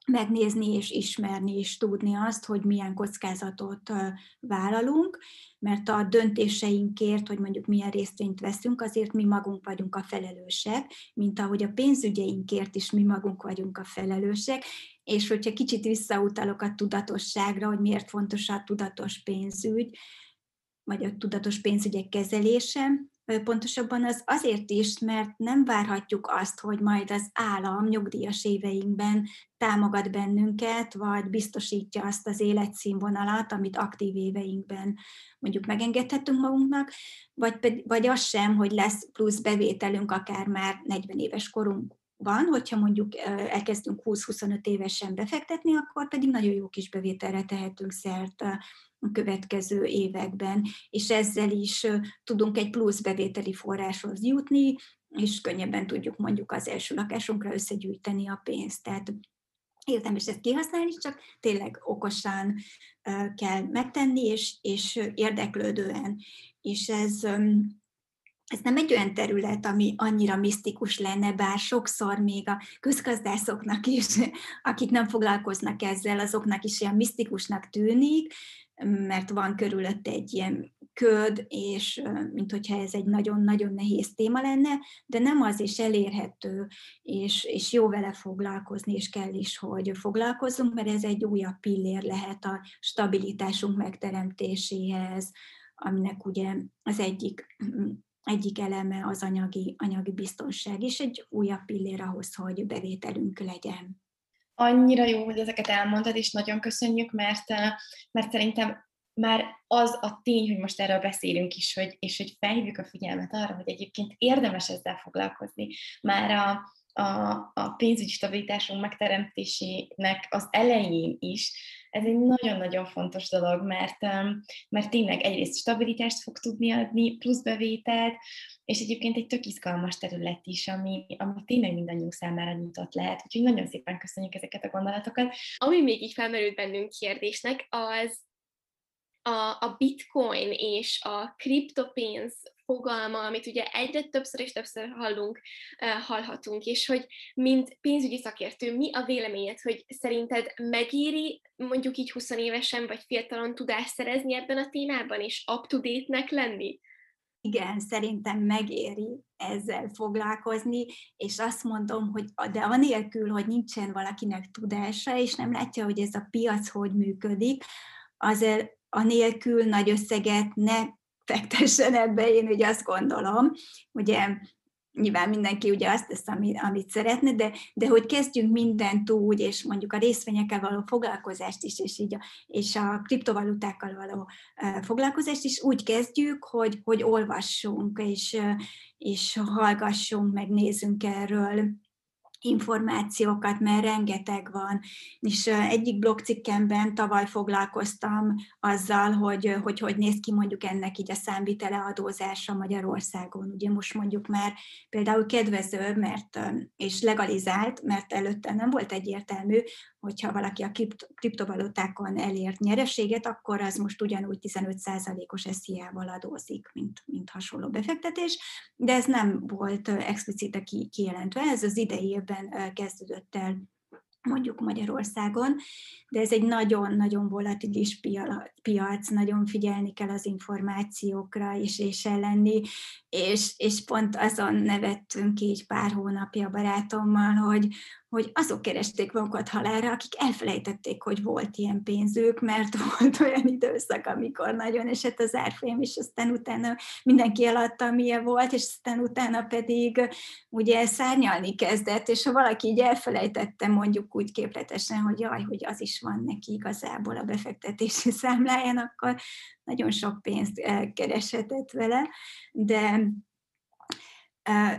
megnézni és ismerni és tudni azt, hogy milyen kockázatot vállalunk, mert a döntéseinkért, hogy mondjuk milyen részvényt veszünk, azért mi magunk vagyunk a felelősek, mint ahogy a pénzügyeinkért is mi magunk vagyunk a felelősek, és hogyha kicsit visszautalok a tudatosságra, hogy miért fontos a tudatos pénzügy, vagy a tudatos pénzügyek kezelése, pontosabban az azért is, mert nem várhatjuk azt, hogy majd az állam nyugdíjas éveinkben támogat bennünket, vagy biztosítja azt az életszínvonalat, amit aktív éveinkben mondjuk megengedhetünk magunknak, vagy, vagy az sem, hogy lesz plusz bevételünk akár már 40 éves korunk van, hogyha mondjuk elkezdünk 20-25 évesen befektetni, akkor pedig nagyon jó kis bevételre tehetünk szert a következő években, és ezzel is tudunk egy plusz bevételi forráshoz jutni, és könnyebben tudjuk mondjuk az első lakásunkra összegyűjteni a pénzt. Tehát érdemes ezt kihasználni, csak tényleg okosan kell megtenni, és, és érdeklődően. És ez ez nem egy olyan terület, ami annyira misztikus lenne, bár sokszor még a közgazdászoknak is, akik nem foglalkoznak ezzel, azoknak is ilyen misztikusnak tűnik, mert van körülött egy ilyen köd, és mint hogyha ez egy nagyon-nagyon nehéz téma lenne, de nem az is elérhető, és, és jó vele foglalkozni, és kell is, hogy foglalkozzunk, mert ez egy újabb pillér lehet a stabilitásunk megteremtéséhez, aminek ugye az egyik egyik eleme az anyagi, anyagi biztonság, és egy újabb pillér ahhoz, hogy bevételünk legyen. Annyira jó, hogy ezeket elmondtad, és nagyon köszönjük, mert, mert szerintem már az a tény, hogy most erről beszélünk is, hogy, és hogy felhívjuk a figyelmet arra, hogy egyébként érdemes ezzel foglalkozni. Már a, a, a pénzügyi stabilitásunk megteremtésének az elején is, ez egy nagyon-nagyon fontos dolog, mert, mert tényleg egyrészt stabilitást fog tudni adni, plusz bevételt, és egyébként egy tök izgalmas terület is, ami, ami tényleg mindannyiunk számára nyitott lehet. Úgyhogy nagyon szépen köszönjük ezeket a gondolatokat. Ami még így felmerült bennünk kérdésnek, az a, a bitcoin és a kriptopénz fogalma, amit ugye egyre többször és többször hallunk, hallhatunk, és hogy mint pénzügyi szakértő, mi a véleményed, hogy szerinted megéri mondjuk így 20 évesen vagy fiatalon tudást szerezni ebben a témában, és up-to-date-nek lenni? Igen, szerintem megéri ezzel foglalkozni, és azt mondom, hogy de anélkül, hogy nincsen valakinek tudása, és nem látja, hogy ez a piac hogy működik, azért anélkül nagy összeget ne fektessen ebbe, én ugye azt gondolom, ugye nyilván mindenki ugye azt tesz, amit, amit szeretne, de, de hogy kezdjünk mindent úgy, és mondjuk a részvényekkel való foglalkozást is, és így a, és a kriptovalutákkal való foglalkozást is úgy kezdjük, hogy, hogy olvassunk, és, és hallgassunk, meg nézzünk erről információkat, mert rengeteg van. És egyik blogcikkemben tavaly foglalkoztam azzal, hogy, hogy hogy néz ki mondjuk ennek így a számvitele adózása Magyarországon. Ugye most mondjuk már például kedvező, mert és legalizált, mert előtte nem volt egyértelmű, hogyha valaki a kriptovalutákon elért nyereséget, akkor az most ugyanúgy 15%-os SZIA-val adózik, mint, mint hasonló befektetés, de ez nem volt explicite kijelentve, ez az idei évben kezdődött el mondjuk Magyarországon, de ez egy nagyon-nagyon volatilis piac, nagyon figyelni kell az információkra, és, és ellenni, és, és pont azon nevettünk így pár hónapja barátommal, hogy, hogy azok keresték magukat halálra, akik elfelejtették, hogy volt ilyen pénzük, mert volt olyan időszak, amikor nagyon esett az árfolyam, és aztán utána mindenki eladta, milyen volt, és aztán utána pedig ugye szárnyalni kezdett, és ha valaki így elfelejtette mondjuk úgy képletesen, hogy jaj, hogy az is van neki igazából a befektetési számláján, akkor nagyon sok pénzt kereshetett vele, de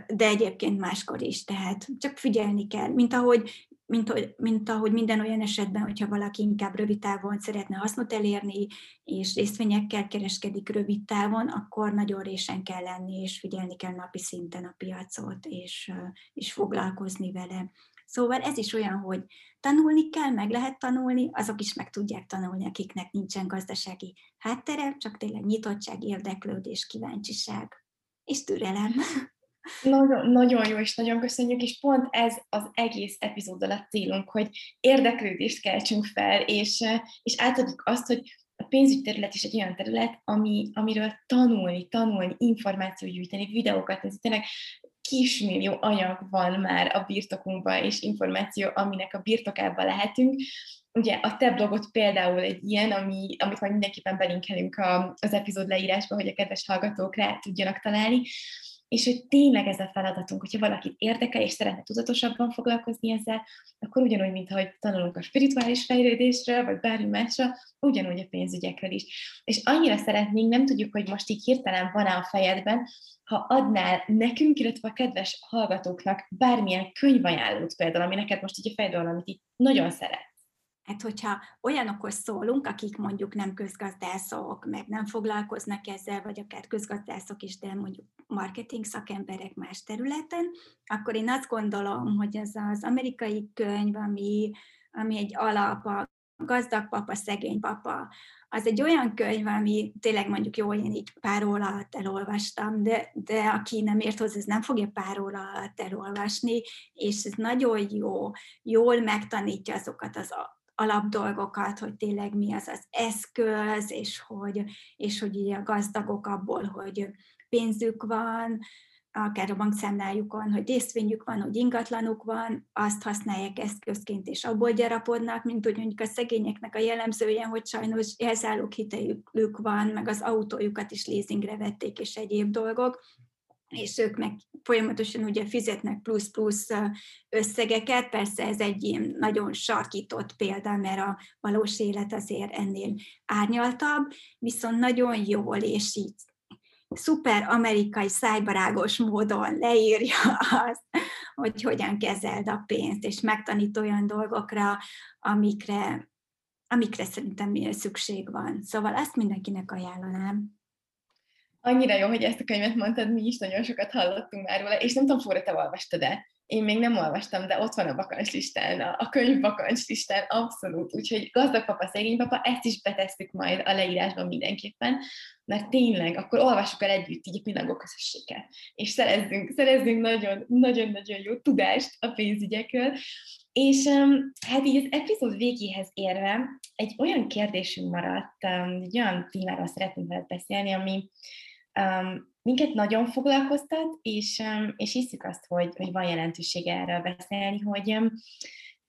de egyébként máskor is, tehát csak figyelni kell, mint ahogy, mint, hogy, mint ahogy minden olyan esetben, hogyha valaki inkább rövid távon szeretne hasznot elérni, és részvényekkel kereskedik rövid távon, akkor nagyon résen kell lenni, és figyelni kell napi szinten a piacot, és, és foglalkozni vele. Szóval ez is olyan, hogy tanulni kell, meg lehet tanulni, azok is meg tudják tanulni, akiknek nincsen gazdasági háttere, csak tényleg nyitottság, érdeklődés, kíváncsiság és türelem. Nagyon, nagyon jó, és nagyon köszönjük, és pont ez az egész epizóddal a célunk, hogy érdeklődést keltsünk fel, és, és átadjuk azt, hogy a pénzügyi terület is egy olyan terület, ami, amiről tanulni, tanulni, információt gyűjteni, videókat nézni, tényleg kismillió anyag van már a birtokunkban, és információ, aminek a birtokában lehetünk. Ugye a te blogot például egy ilyen, ami, amit majd mindenképpen belinkelünk a, az epizód leírásba, hogy a kedves hallgatók rá tudjanak találni, és hogy tényleg ez a feladatunk, hogyha valakit érdekel, és szeretne tudatosabban foglalkozni ezzel, akkor ugyanúgy, mint ahogy tanulunk a spirituális fejlődésről, vagy bármi másra, ugyanúgy a pénzügyekről is. És annyira szeretnénk, nem tudjuk, hogy most így hirtelen van-e a fejedben, ha adnál nekünk, illetve a kedves hallgatóknak bármilyen könyvajánlót például, ami neked most így a fejedben amit így nagyon szeret. Hát, hogyha olyanokhoz szólunk, akik mondjuk nem közgazdászok, meg nem foglalkoznak ezzel, vagy akár közgazdászok is, de mondjuk marketing szakemberek más területen, akkor én azt gondolom, hogy ez az amerikai könyv, ami, ami egy alap, a gazdag papa, szegény papa, az egy olyan könyv, ami tényleg mondjuk jó, én így pár óra alatt elolvastam, de, de aki nem ért hozzá, ez nem fogja pár óra alatt elolvasni, és ez nagyon jó, jól megtanítja azokat az alapdolgokat, hogy tényleg mi az az eszköz, és hogy, és hogy ugye a gazdagok abból, hogy pénzük van, akár a bankszámlájukon, hogy részvényük van, hogy ingatlanuk van, azt használják eszközként, és abból gyarapodnak, mint hogy mondjuk a szegényeknek a jellemzője, hogy sajnos elzállók hitelük van, meg az autójukat is leasingre vették, és egyéb dolgok, és ők meg folyamatosan ugye fizetnek plusz-plusz összegeket, persze ez egy nagyon sarkított példa, mert a valós élet azért ennél árnyaltabb, viszont nagyon jól és így szuper amerikai szájbarágos módon leírja azt, hogy hogyan kezeld a pénzt, és megtanít olyan dolgokra, amikre, amikre szerintem szükség van. Szóval ezt mindenkinek ajánlanám. Annyira jó, hogy ezt a könyvet mondtad, mi is nagyon sokat hallottunk már róla, és nem tudom, Fóra, te olvastad-e? Én még nem olvastam, de ott van a bakancslistán, a, a könyv bakancslistán, abszolút. Úgyhogy gazdag papa, szegény papa, ezt is betesszük majd a leírásban mindenképpen, mert tényleg akkor olvassuk el együtt így a pillangó közösséget, és szerezzünk, szerezzünk nagyon, nagyon-nagyon jó tudást a pénzügyekről. És hát így az epizód végéhez érve egy olyan kérdésünk maradt, egy olyan témáról szeretnénk veled beszélni, ami um, minket nagyon foglalkoztat, és, um, és hiszük azt, hogy, hogy van jelentősége erről beszélni, hogy um,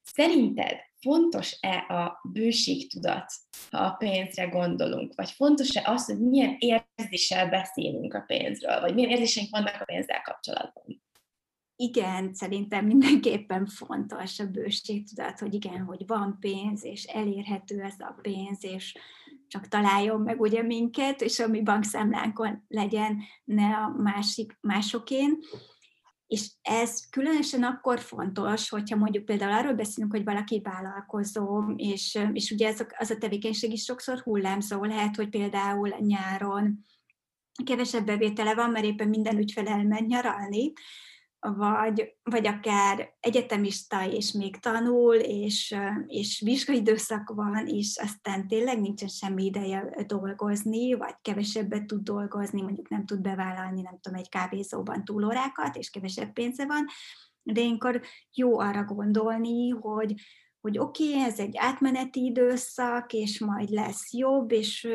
szerinted fontos-e a bőségtudat, ha a pénzre gondolunk, vagy fontos-e az, hogy milyen érzéssel beszélünk a pénzről, vagy milyen érzéseink vannak a pénzzel kapcsolatban? igen, szerintem mindenképpen fontos a bőségtudat, hogy igen, hogy van pénz, és elérhető ez a pénz, és csak találjon meg ugye minket, és a mi bankszámlánkon legyen, ne a másik, másokén. És ez különösen akkor fontos, hogyha mondjuk például arról beszélünk, hogy valaki vállalkozó, és, és ugye ez a, az a tevékenység is sokszor hullámzó lehet, hogy például nyáron kevesebb bevétele van, mert éppen minden ügyfel elmegy nyaralni, vagy, vagy akár egyetemista, és még tanul, és, és vizsgaidőszak van, és aztán tényleg nincsen semmi ideje dolgozni, vagy kevesebbet tud dolgozni, mondjuk nem tud bevállalni, nem tudom, egy kávézóban túlórákat, és kevesebb pénze van, de ilyenkor jó arra gondolni, hogy, hogy oké, okay, ez egy átmeneti időszak, és majd lesz jobb, és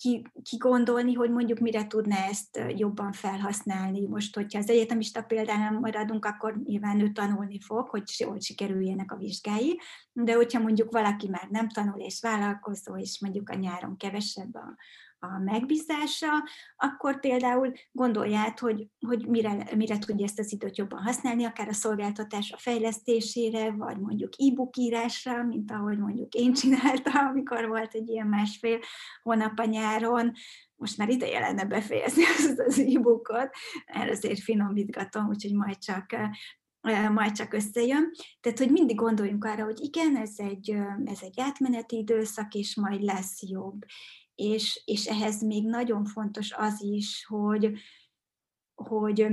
ki, ki gondolni, hogy mondjuk mire tudna ezt jobban felhasználni. Most, hogyha az egyetemista példánál maradunk, akkor nyilván ő tanulni fog, hogy jól sikerüljenek a vizsgái, de hogyha mondjuk valaki már nem tanul és vállalkozó, és mondjuk a nyáron kevesebb a, a megbízása, akkor például gondolját, hogy, hogy mire, mire tudja ezt az időt jobban használni, akár a szolgáltatás a fejlesztésére, vagy mondjuk e-book írásra, mint ahogy mondjuk én csináltam, amikor volt egy ilyen másfél hónap a nyáron, most már ideje lenne befejezni az, az e-bookot, erre azért finomítgatom, úgyhogy majd csak majd csak összejön. Tehát, hogy mindig gondoljunk arra, hogy igen, ez egy, ez egy átmeneti időszak, és majd lesz jobb és, és ehhez még nagyon fontos az is, hogy, hogy,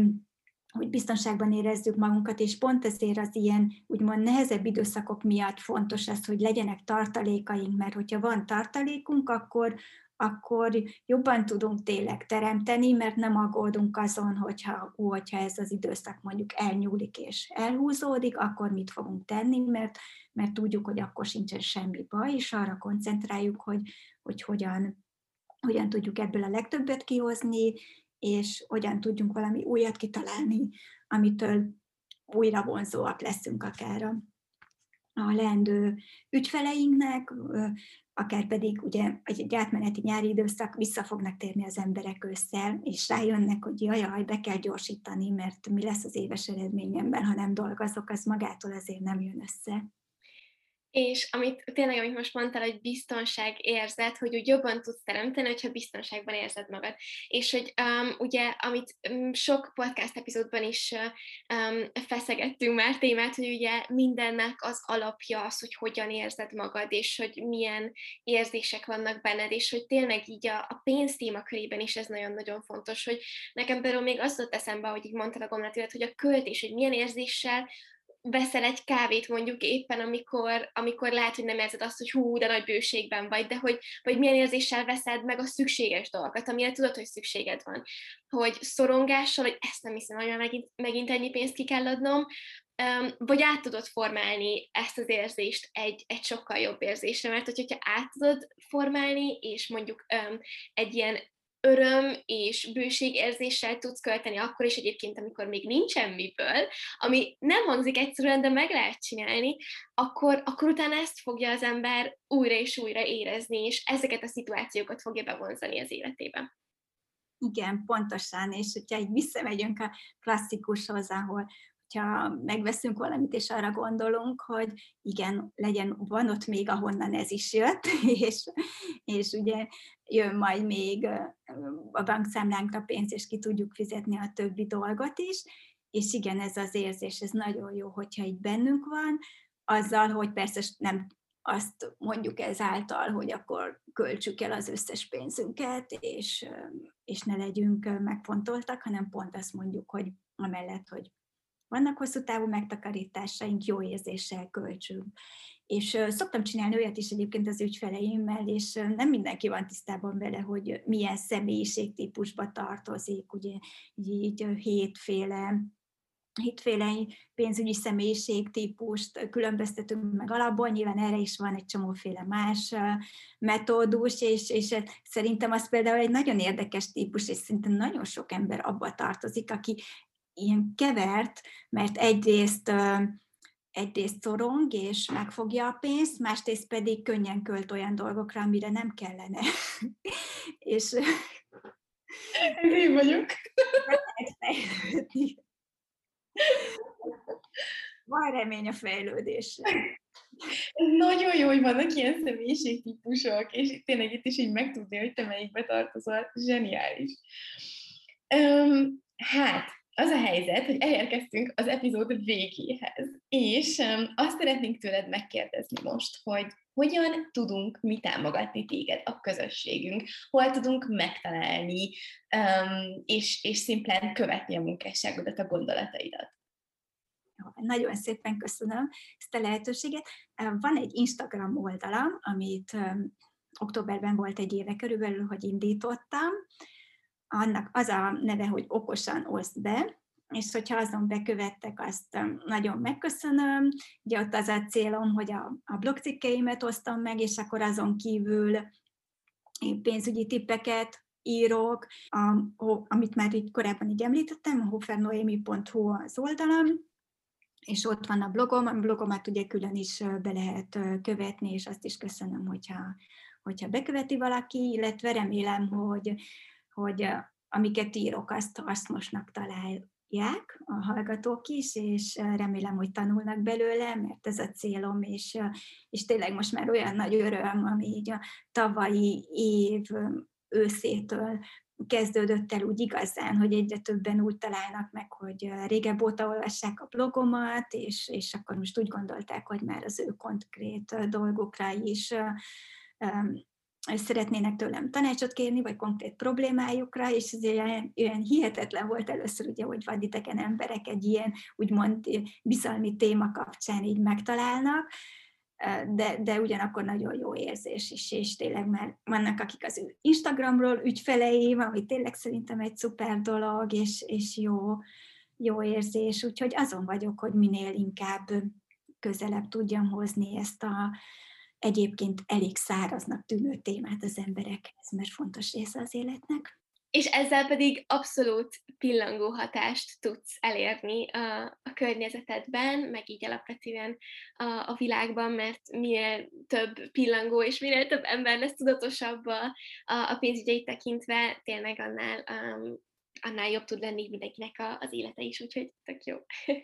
hogy biztonságban érezzük magunkat, és pont ezért az ilyen úgymond nehezebb időszakok miatt fontos az, hogy legyenek tartalékaink, mert hogyha van tartalékunk, akkor, akkor jobban tudunk tényleg teremteni, mert nem aggódunk azon, hogyha, ó, hogyha ez az időszak mondjuk elnyúlik és elhúzódik, akkor mit fogunk tenni, mert, mert tudjuk, hogy akkor sincsen semmi baj, és arra koncentráljuk, hogy, hogy hogyan, hogyan tudjuk ebből a legtöbbet kihozni, és hogyan tudjunk valami újat kitalálni, amitől újra vonzóak leszünk akár a, a leendő ügyfeleinknek, akár pedig ugye egy átmeneti nyári időszak vissza fognak térni az emberek össze, és rájönnek, hogy jaj, jaj, be kell gyorsítani, mert mi lesz az éves eredményemben, ha nem dolgozok, az magától azért nem jön össze és amit tényleg, amit most mondtál, hogy biztonság érzet, hogy úgy jobban tudsz teremteni, hogyha biztonságban érzed magad. És hogy um, ugye, amit um, sok podcast epizódban is um, feszegettünk már témát, hogy ugye mindennek az alapja az, hogy hogyan érzed magad, és hogy milyen érzések vannak benned, és hogy tényleg így a, a pénz témakörében is ez nagyon-nagyon fontos, hogy nekem például még az ott eszembe, hogy így mondtad a gondolatilat, hogy a költés, hogy milyen érzéssel veszel egy kávét mondjuk éppen, amikor, amikor lehet, hogy nem érzed azt, hogy hú, de nagy bőségben vagy, de hogy vagy milyen érzéssel veszed meg a szükséges dolgokat, amire tudod, hogy szükséged van. Hogy szorongással, hogy ezt nem hiszem, hogy megint, megint ennyi pénzt ki kell adnom, vagy át tudod formálni ezt az érzést egy, egy sokkal jobb érzésre, mert hogyha át tudod formálni, és mondjuk um, egy ilyen öröm és bőségérzéssel tudsz költeni akkor is egyébként, amikor még nincsen miből, ami nem hangzik egyszerűen, de meg lehet csinálni, akkor, akkor utána ezt fogja az ember újra és újra érezni, és ezeket a szituációkat fogja bevonzani az életébe. Igen, pontosan, és hogyha így visszamegyünk a klasszikushoz, ahol hogyha megveszünk valamit, és arra gondolunk, hogy igen, legyen, van ott még, ahonnan ez is jött, és, és ugye jön majd még a bankszámlánkra pénz, és ki tudjuk fizetni a többi dolgot is, és igen, ez az érzés, ez nagyon jó, hogyha itt bennünk van, azzal, hogy persze nem azt mondjuk ezáltal, hogy akkor költsük el az összes pénzünket, és, és ne legyünk megfontoltak, hanem pont azt mondjuk, hogy amellett, hogy vannak hosszú távú megtakarításaink, jó érzéssel költsünk. És szoktam csinálni olyat is egyébként az ügyfeleimmel, és nem mindenki van tisztában vele, hogy milyen személyiségtípusba tartozik, ugye így hétféle hétféle pénzügyi személyiségtípust különböztetünk meg alapból, nyilván erre is van egy csomóféle más metódus, és, és szerintem az például egy nagyon érdekes típus, és szerintem nagyon sok ember abba tartozik, aki ilyen kevert, mert egyrészt egyrészt szorong és megfogja a pénzt, másrészt pedig könnyen költ olyan dolgokra, amire nem kellene. és én vagyok. Van remény a fejlődésre. Ez nagyon jó, hogy vannak ilyen személyiségtípusok, és tényleg itt is így megtudni, hogy te melyikbe tartozol. Zseniális. Um, hát, az a helyzet, hogy elérkeztünk az epizód végéhez, és azt szeretnénk tőled megkérdezni most, hogy hogyan tudunk mi támogatni téged, a közösségünk, hol tudunk megtalálni, és, és szimplán követni a munkásságodat, a gondolataidat. Nagyon szépen köszönöm ezt a lehetőséget. Van egy Instagram oldalam, amit októberben volt egy éve körülbelül, hogy indítottam, annak az a neve, hogy okosan oszd be, és hogyha azon bekövettek, azt nagyon megköszönöm. Ugye ott az a célom, hogy a, a blogcikkeimet osztom meg, és akkor azon kívül pénzügyi tippeket írok, a, amit már így korábban így említettem, a hofernoemi.hu az oldalam, és ott van a blogom, a blogomat ugye külön is be lehet követni, és azt is köszönöm, hogyha, hogyha beköveti valaki, illetve remélem, hogy, hogy amiket írok, azt hasznosnak találják a hallgatók is, és remélem, hogy tanulnak belőle, mert ez a célom, és, és tényleg most már olyan nagy öröm, ami így a tavalyi év őszétől kezdődött el úgy igazán, hogy egyre többen úgy találnak meg, hogy régebb óta olvassák a blogomat, és, és akkor most úgy gondolták, hogy már az ő konkrét dolgokra is szeretnének tőlem tanácsot kérni, vagy konkrét problémájukra, és ez olyan, olyan hihetetlen volt először, ugye, hogy vadidegen emberek egy ilyen úgymond bizalmi téma kapcsán így megtalálnak, de, de ugyanakkor nagyon jó érzés is, és tényleg már vannak, akik az Instagramról ügyfeleim, ami tényleg szerintem egy szuper dolog, és, és jó, jó érzés, úgyhogy azon vagyok, hogy minél inkább közelebb tudjam hozni ezt a egyébként elég száraznak tűnő témát az emberekhez, mert fontos része az életnek és ezzel pedig abszolút pillangó hatást tudsz elérni a, a környezetedben, meg így alapvetően a, a világban, mert minél több pillangó és minél több ember lesz tudatosabb a, a, pénzügyeit tekintve, tényleg annál, um, annál jobb tud lenni mindenkinek a, az élete is, úgyhogy tök jó.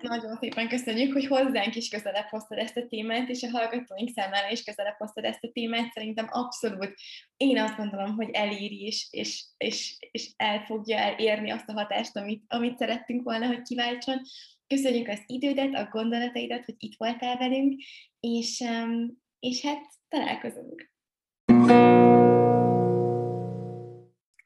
Nagyon szépen köszönjük, hogy hozzánk is közelebb hoztad ezt a témát, és a hallgatóink számára is közelebb hoztad ezt a témát. Szerintem abszolút én azt gondolom, hogy eléri és, és, és, és el fogja elérni azt a hatást, amit, amit szerettünk volna, hogy kiváltson. Köszönjük az idődet, a gondolataidat, hogy itt voltál velünk, és, és hát találkozunk.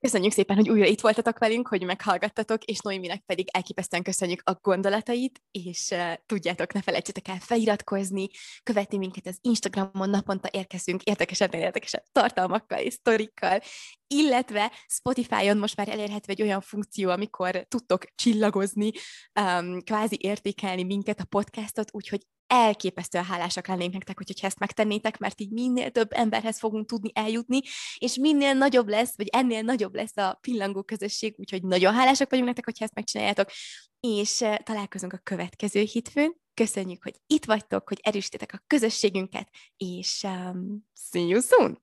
Köszönjük szépen, hogy újra itt voltatok velünk, hogy meghallgattatok, és Noéminek pedig elképesztően köszönjük a gondolatait, és uh, tudjátok, ne felejtsetek el feliratkozni, követni minket az Instagramon, naponta érkezünk érdekesebb, érdekesebb tartalmakkal és sztorikkal, illetve Spotify-on most már elérhető egy olyan funkció, amikor tudtok csillagozni, um, kvázi értékelni minket, a podcastot, úgyhogy elképesztően hálásak lennénk nektek, hogyha ezt megtennétek, mert így minél több emberhez fogunk tudni eljutni, és minél nagyobb lesz, vagy ennél nagyobb lesz a pillangó közösség, úgyhogy nagyon hálásak vagyunk nektek, hogyha ezt megcsináljátok, és eh, találkozunk a következő hitfőn. Köszönjük, hogy itt vagytok, hogy erősítetek a közösségünket, és um, see you soon!